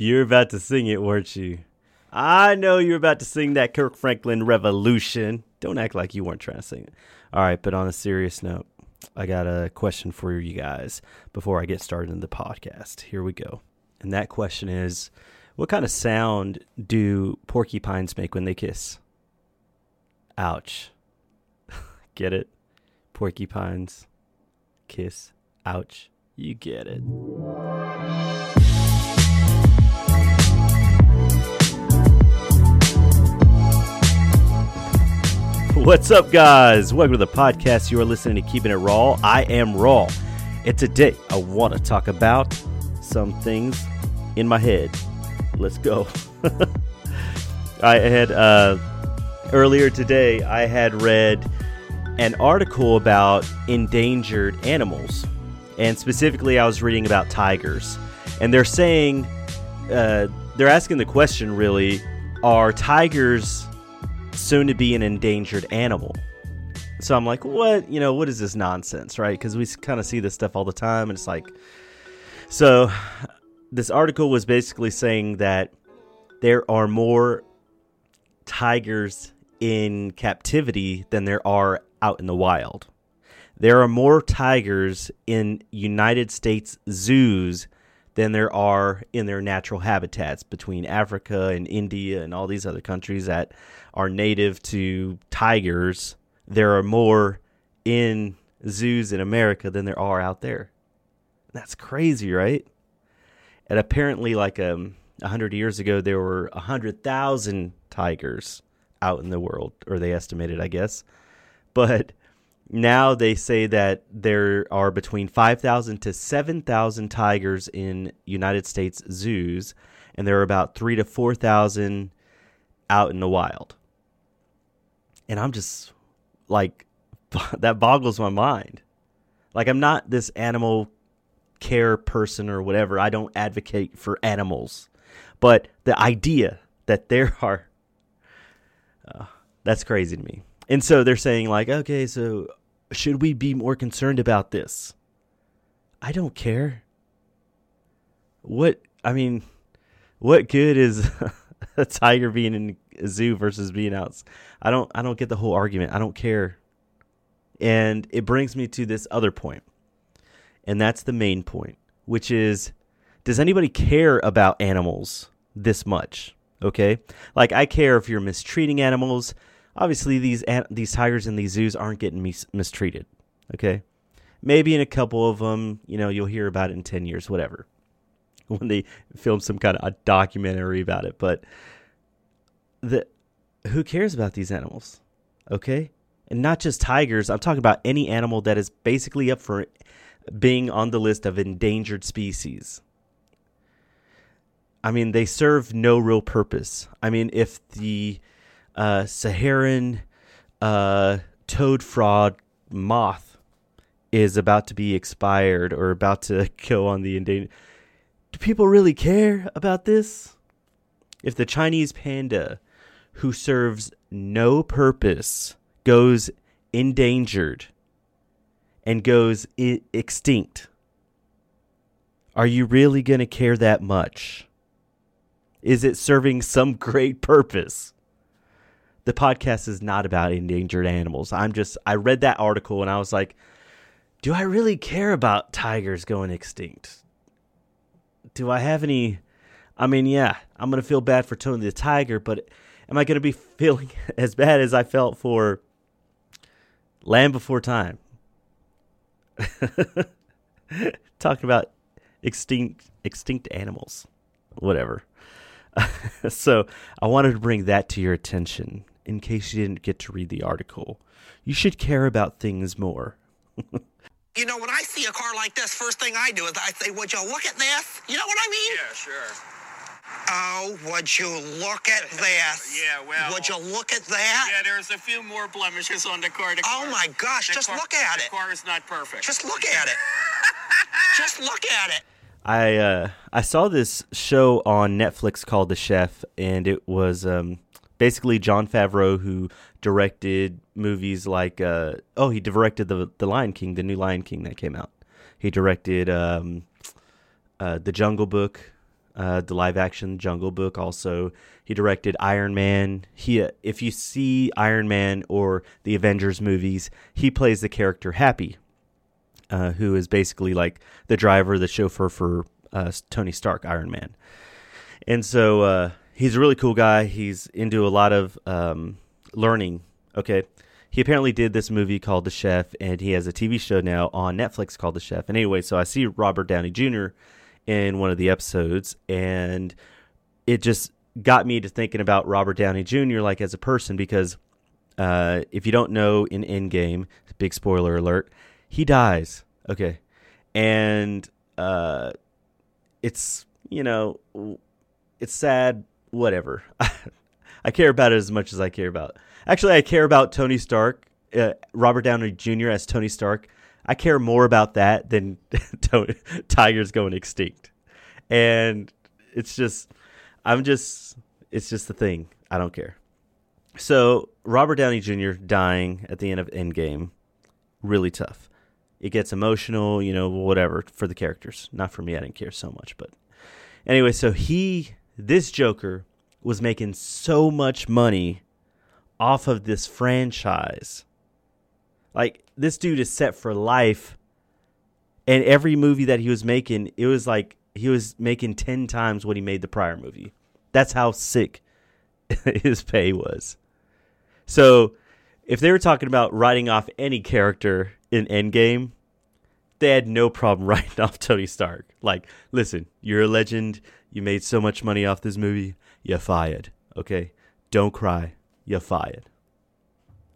You're about to sing it, weren't you? I know you're about to sing that Kirk Franklin Revolution. Don't act like you weren't trying to sing it. All right, but on a serious note, I got a question for you guys before I get started in the podcast. Here we go. And that question is What kind of sound do porcupines make when they kiss? Ouch. get it? Porcupines kiss. Ouch. You get it. What's up, guys? Welcome to the podcast. You are listening to Keeping It Raw. I am Raw. And today I want to talk about some things in my head. Let's go. I had, uh, earlier today, I had read an article about endangered animals. And specifically, I was reading about tigers. And they're saying, uh, they're asking the question really are tigers soon to be an endangered animal. So I'm like, what? You know, what is this nonsense, right? Because we kind of see this stuff all the time, and it's like, so this article was basically saying that there are more tigers in captivity than there are out in the wild. There are more tigers in United States zoos than there are in their natural habitats between Africa and India and all these other countries that are native to tigers, there are more in zoos in America than there are out there. That's crazy, right? And apparently, like um, 100 years ago, there were a 100,000 tigers out in the world, or they estimated, I guess. But now they say that there are between 5,000 to 7,000 tigers in United States zoos, and there are about 3 to 4,000 out in the wild and I'm just like that boggles my mind. Like I'm not this animal care person or whatever. I don't advocate for animals, but the idea that there are uh, that's crazy to me. And so they're saying like, okay, so should we be more concerned about this? I don't care. What I mean, what good is a tiger being in a zoo versus being out. I don't I don't get the whole argument. I don't care. And it brings me to this other point. And that's the main point, which is does anybody care about animals this much? Okay? Like I care if you're mistreating animals. Obviously these these tigers in these zoos aren't getting mis- mistreated. Okay? Maybe in a couple of them, you know, you'll hear about it in 10 years, whatever. When they film some kind of a documentary about it, but the who cares about these animals? Okay? And not just tigers, I'm talking about any animal that is basically up for being on the list of endangered species. I mean, they serve no real purpose. I mean, if the uh, Saharan uh, toad frog moth is about to be expired or about to go on the endangered, do people really care about this? If the Chinese panda who serves no purpose goes endangered and goes I- extinct, are you really going to care that much? Is it serving some great purpose? The podcast is not about endangered animals. I'm just, I read that article and I was like, do I really care about tigers going extinct? Do I have any? I mean, yeah, I'm going to feel bad for Tony the Tiger, but am I going to be feeling as bad as I felt for Land Before Time? Talking about extinct extinct animals, whatever. so I wanted to bring that to your attention in case you didn't get to read the article. You should care about things more. you know, when I see a car like this, first thing I do is I say, "Would you look at this?" You know what I mean? Yeah, sure. Oh, would you look at this? Yeah, well. Would you look at that? Yeah, there's a few more blemishes on the car. The Oh my gosh, the just car- look at it. the car is not perfect. Just look at it. just look at it. I uh, I saw this show on Netflix called The Chef, and it was um, basically Jon Favreau who directed movies like uh, oh he directed the the Lion King, the new Lion King that came out. He directed um, uh, the Jungle Book. uh, the live action Jungle Book. Also, he directed Iron Man. He, uh, if you see Iron Man or the Avengers movies, he plays the character Happy, uh, who is basically like the driver, the chauffeur for uh, Tony Stark, Iron Man. And so he's a really cool guy. He's into a lot of um, learning. Okay. He apparently did this movie called The Chef, and he has a TV show now on Netflix called The Chef. And anyway, so I see Robert Downey Jr. in one of the episodes, and it just got me to thinking about Robert Downey Jr. like as a person because uh, if you don't know in Endgame, big spoiler alert, he dies. Okay, and uh, it's you know it's sad. Whatever. I care about it as much as I care about. Actually, I care about Tony Stark, uh, Robert Downey Jr. as Tony Stark. I care more about that than tigers going extinct, and it's just, I'm just, it's just the thing. I don't care. So Robert Downey Jr. dying at the end of Endgame, really tough. It gets emotional, you know, whatever for the characters. Not for me. I didn't care so much, but anyway. So he, this Joker, was making so much money off of this franchise. Like this dude is set for life. And every movie that he was making, it was like he was making 10 times what he made the prior movie. That's how sick his pay was. So, if they were talking about writing off any character in Endgame, they had no problem writing off Tony Stark. Like, listen, you're a legend. You made so much money off this movie. You're fired. Okay? Don't cry. You're fired.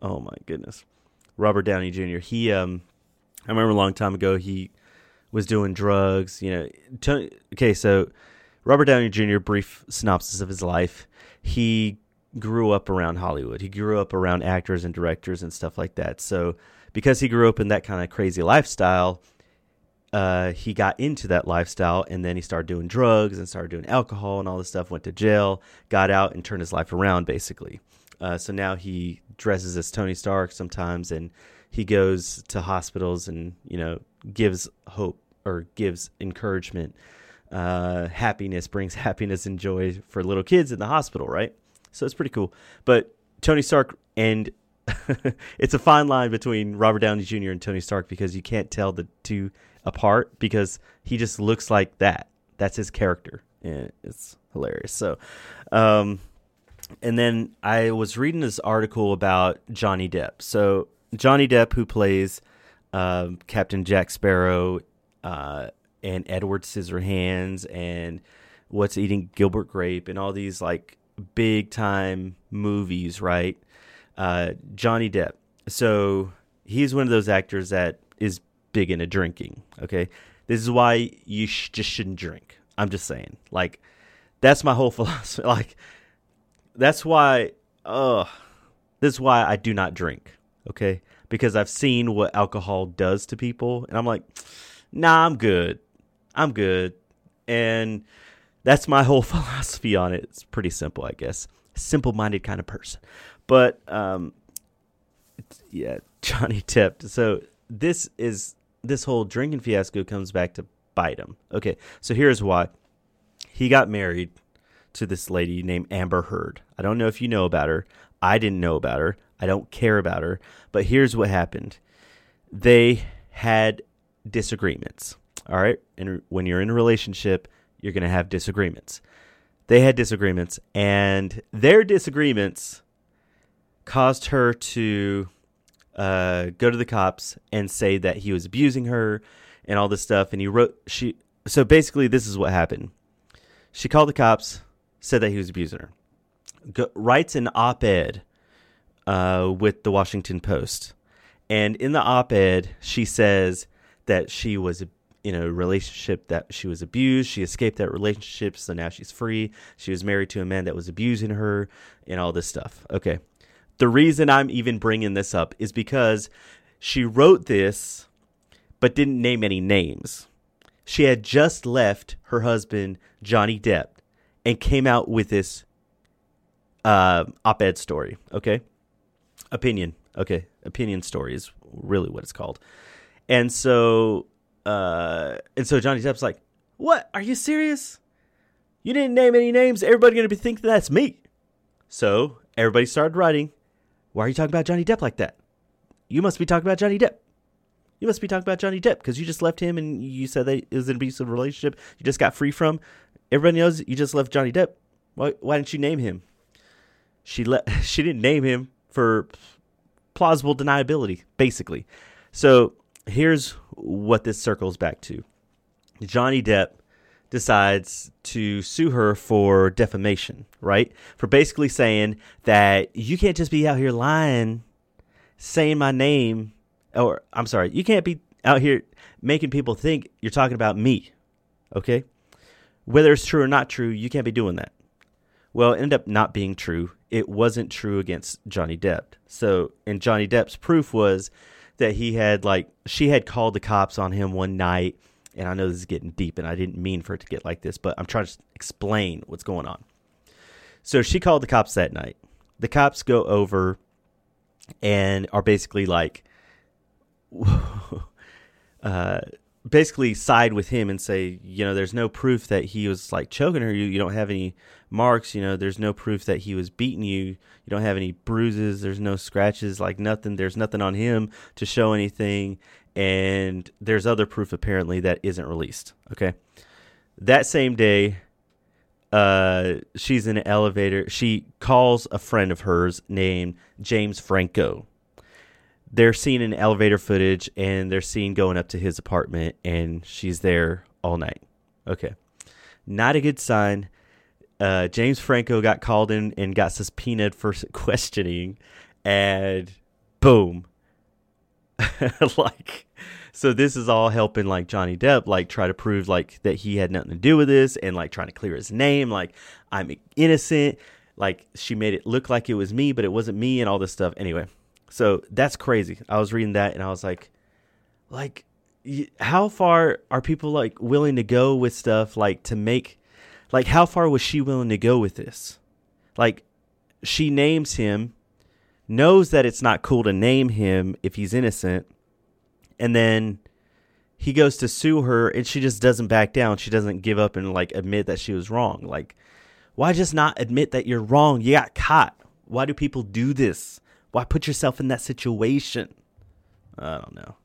Oh my goodness. Robert Downey Jr. He um I remember a long time ago he was doing drugs, you know. Tony, okay, so Robert Downey Jr. brief synopsis of his life. He grew up around Hollywood. He grew up around actors and directors and stuff like that. So because he grew up in that kind of crazy lifestyle, uh, he got into that lifestyle and then he started doing drugs and started doing alcohol and all this stuff. Went to jail, got out, and turned his life around basically. Uh, so now he dresses as Tony Stark sometimes, and he goes to hospitals and you know gives hope or gives encouragement, uh, happiness, brings happiness and joy for little kids in the hospital, right? So it's pretty cool. But Tony Stark and it's a fine line between Robert Downey Jr. and Tony Stark because you can't tell the two apart because he just looks like that. That's his character. It's hilarious. So, um, and then I was reading this article about Johnny Depp. So Johnny Depp, who plays um, Captain Jack Sparrow uh, and Edward Scissorhands and What's Eating Gilbert Grape and all these like big time movies, right? Uh, Johnny Depp. So he's one of those actors that is big into drinking. Okay, this is why you sh- just shouldn't drink. I'm just saying, like that's my whole philosophy. Like that's why, uh, this is why I do not drink. Okay, because I've seen what alcohol does to people, and I'm like, nah, I'm good. I'm good, and that's my whole philosophy on it. It's pretty simple, I guess. Simple-minded kind of person, but um, yeah, Johnny Depp. So this is this whole drinking fiasco comes back to bite him. Okay, so here's why. He got married to this lady named Amber Heard. I don't know if you know about her. I didn't know about her. I don't care about her. But here's what happened they had disagreements. All right. And when you're in a relationship, you're going to have disagreements. They had disagreements, and their disagreements caused her to uh, go to the cops and say that he was abusing her and all this stuff. And he wrote, she, so basically, this is what happened. She called the cops said that he was abusing her. Go, writes an op-ed uh, with the Washington Post, and in the op-ed she says that she was in a relationship that she was abused. She escaped that relationship, so now she's free. She was married to a man that was abusing her, and all this stuff. Okay, the reason I'm even bringing this up is because she wrote this, but didn't name any names. She had just left her husband Johnny Depp and came out with this uh, op-ed story. Okay, opinion. Okay, opinion story is really what it's called. And so, uh, and so Johnny Depp's like, "What? Are you serious? You didn't name any names. Everybody going to be thinking that's me. So everybody started writing. Why are you talking about Johnny Depp like that? You must be talking about Johnny Depp. You must be talking about Johnny Depp because you just left him and you said that it was an abusive relationship you just got free from. Everybody knows you just left Johnny Depp. Why, why didn't you name him? She let she didn't name him for plausible deniability, basically. So here's what this circles back to. Johnny Depp decides to sue her for defamation, right? For basically saying that you can't just be out here lying, saying my name, or I'm sorry, you can't be out here making people think you're talking about me, okay? Whether it's true or not true, you can't be doing that. Well, it ended up not being true. It wasn't true against Johnny Depp. So, and Johnny Depp's proof was that he had like she had called the cops on him one night and I know this is getting deep and I didn't mean for it to get like this, but I'm trying to explain what's going on. So she called the cops that night. The cops go over and are basically like uh basically side with him and say, you know, there's no proof that he was like choking her. You, you don't have any marks. You know, there's no proof that he was beating you. You don't have any bruises. There's no scratches, like nothing. There's nothing on him to show anything. And there's other proof apparently that isn't released. Okay. That same day, uh, she's in an elevator. She calls a friend of hers named James Franco they're seeing an elevator footage and they're seeing going up to his apartment and she's there all night. Okay. Not a good sign. Uh, James Franco got called in and got subpoenaed for questioning and boom. like so this is all helping like Johnny Depp like try to prove like that he had nothing to do with this and like trying to clear his name like I'm innocent like she made it look like it was me but it wasn't me and all this stuff anyway so that's crazy. I was reading that and I was like, like, how far are people like willing to go with stuff like to make, like, how far was she willing to go with this? Like, she names him, knows that it's not cool to name him if he's innocent, and then he goes to sue her and she just doesn't back down. She doesn't give up and like admit that she was wrong. Like, why just not admit that you're wrong? You got caught. Why do people do this? Why put yourself in that situation? I don't know.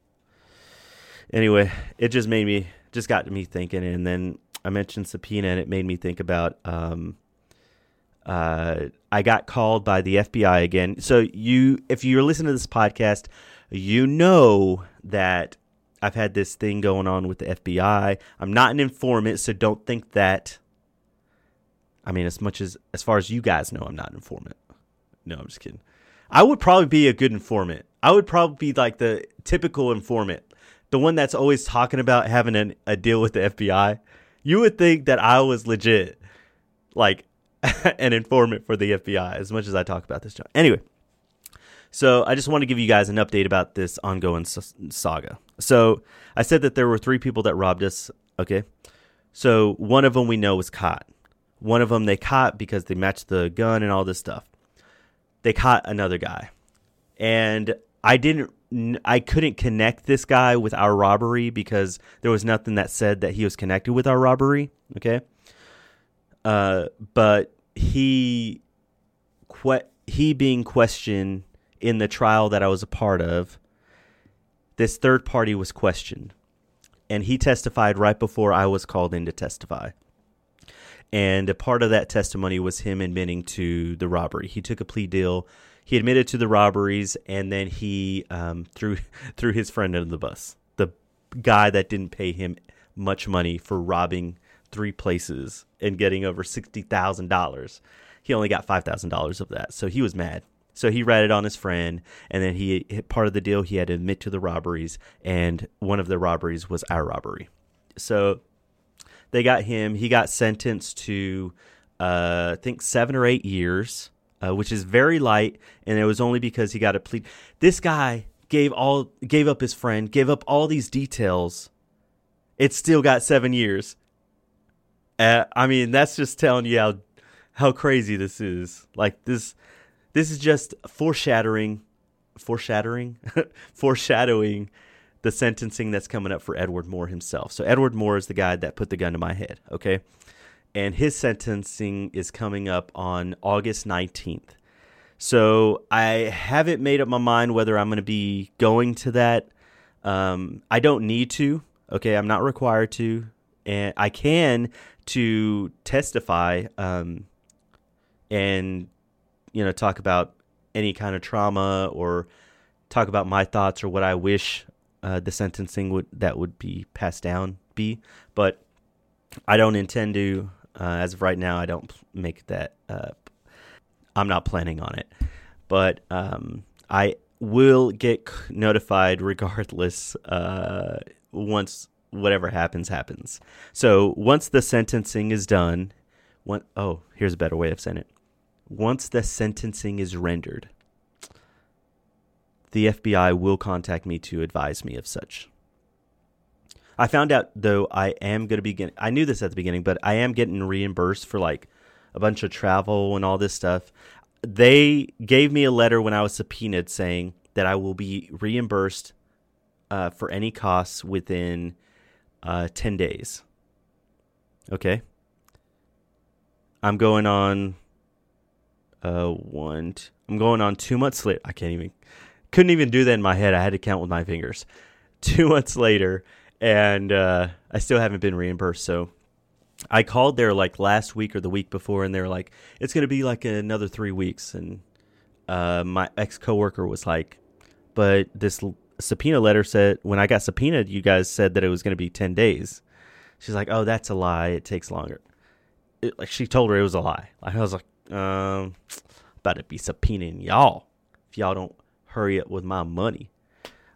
Anyway, it just made me just got me thinking, and then I mentioned subpoena, and it made me think about. Um, uh, I got called by the FBI again. So you, if you're listening to this podcast, you know that I've had this thing going on with the FBI. I'm not an informant, so don't think that. I mean, as much as as far as you guys know, I'm not an informant. No, I'm just kidding. I would probably be a good informant. I would probably be like the typical informant, the one that's always talking about having an, a deal with the FBI. You would think that I was legit, like an informant for the FBI, as much as I talk about this. Job. Anyway, so I just want to give you guys an update about this ongoing saga. So I said that there were three people that robbed us. Okay, so one of them we know was caught. One of them they caught because they matched the gun and all this stuff they caught another guy. And I didn't I couldn't connect this guy with our robbery because there was nothing that said that he was connected with our robbery, okay? Uh, but he que- he being questioned in the trial that I was a part of, this third party was questioned. And he testified right before I was called in to testify. And a part of that testimony was him admitting to the robbery. He took a plea deal. He admitted to the robberies, and then he um, threw threw his friend under the bus. The guy that didn't pay him much money for robbing three places and getting over sixty thousand dollars. He only got five thousand dollars of that, so he was mad. So he ratted on his friend, and then he part of the deal he had to admit to the robberies, and one of the robberies was our robbery. So they got him. He got sentenced to, uh, I think, seven or eight years, uh, which is very light. And it was only because he got a plea. This guy gave all gave up his friend, gave up all these details. It still got seven years. Uh, I mean, that's just telling you how how crazy this is. Like this, this is just foreshadowing, foreshadowing, foreshadowing the sentencing that's coming up for Edward Moore himself. So Edward Moore is the guy that put the gun to my head, okay? and his sentencing is coming up on August 19th. So I haven't made up my mind whether I'm going to be going to that. Um, I don't need to. Okay, I'm not required to, and I can to testify um, and you know talk about any kind of trauma or talk about my thoughts or what I wish uh, the sentencing would that would be passed down be. But I don't intend to. Uh, as of right now, I don't make that. Uh, I'm not planning on it, but um, I will get notified regardless. Uh, once whatever happens, happens. So once the sentencing is done, one oh, here's a better way of saying it. Once the sentencing is rendered, the FBI will contact me to advise me of such. I found out though I am going to be getting I knew this at the beginning, but I am getting reimbursed for like a bunch of travel and all this stuff. They gave me a letter when I was subpoenaed saying that I will be reimbursed uh, for any costs within uh, 10 days. Okay. I'm going on uh one I'm going on 2 months later. I can't even couldn't even do that in my head. I had to count with my fingers. 2 months later and uh I still haven't been reimbursed. So I called there like last week or the week before and they were like it's going to be like another 3 weeks and uh my ex coworker was like but this l- subpoena letter said when I got subpoenaed you guys said that it was going to be 10 days. She's like, "Oh, that's a lie. It takes longer." It, like she told her it was a lie. Like, I was like, um, about to be subpoenaing y'all if y'all don't hurry up with my money.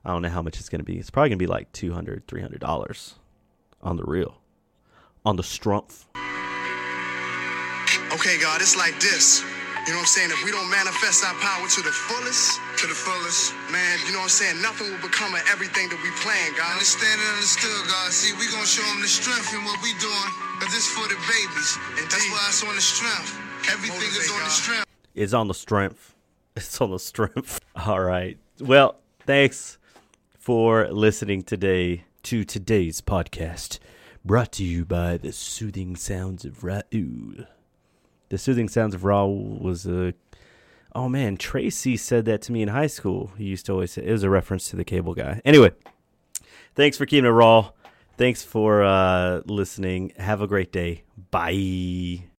I don't know how much it's going to be. It's probably going to be like $200, $300 on the real, on the strumpf. Okay, God, it's like this. You know what I'm saying? If we don't manifest our power to the fullest, to the fullest, man, you know what I'm saying? Nothing will become of everything that we plan, God. Understand and understood, God. See, we gonna show them the strength in what we doing, cause this for the babies. That's Indeed. why it's on the strength. Everything is Motivate, on the strength. It's on the strength. It's on the strength. All right. Well, thanks for listening today to today's podcast, brought to you by the Soothing Sounds of Raul. The Soothing Sounds of Raul was a. Oh man, Tracy said that to me in high school. He used to always say it was a reference to the cable guy. Anyway, thanks for keeping it raw. Thanks for uh, listening. Have a great day. Bye.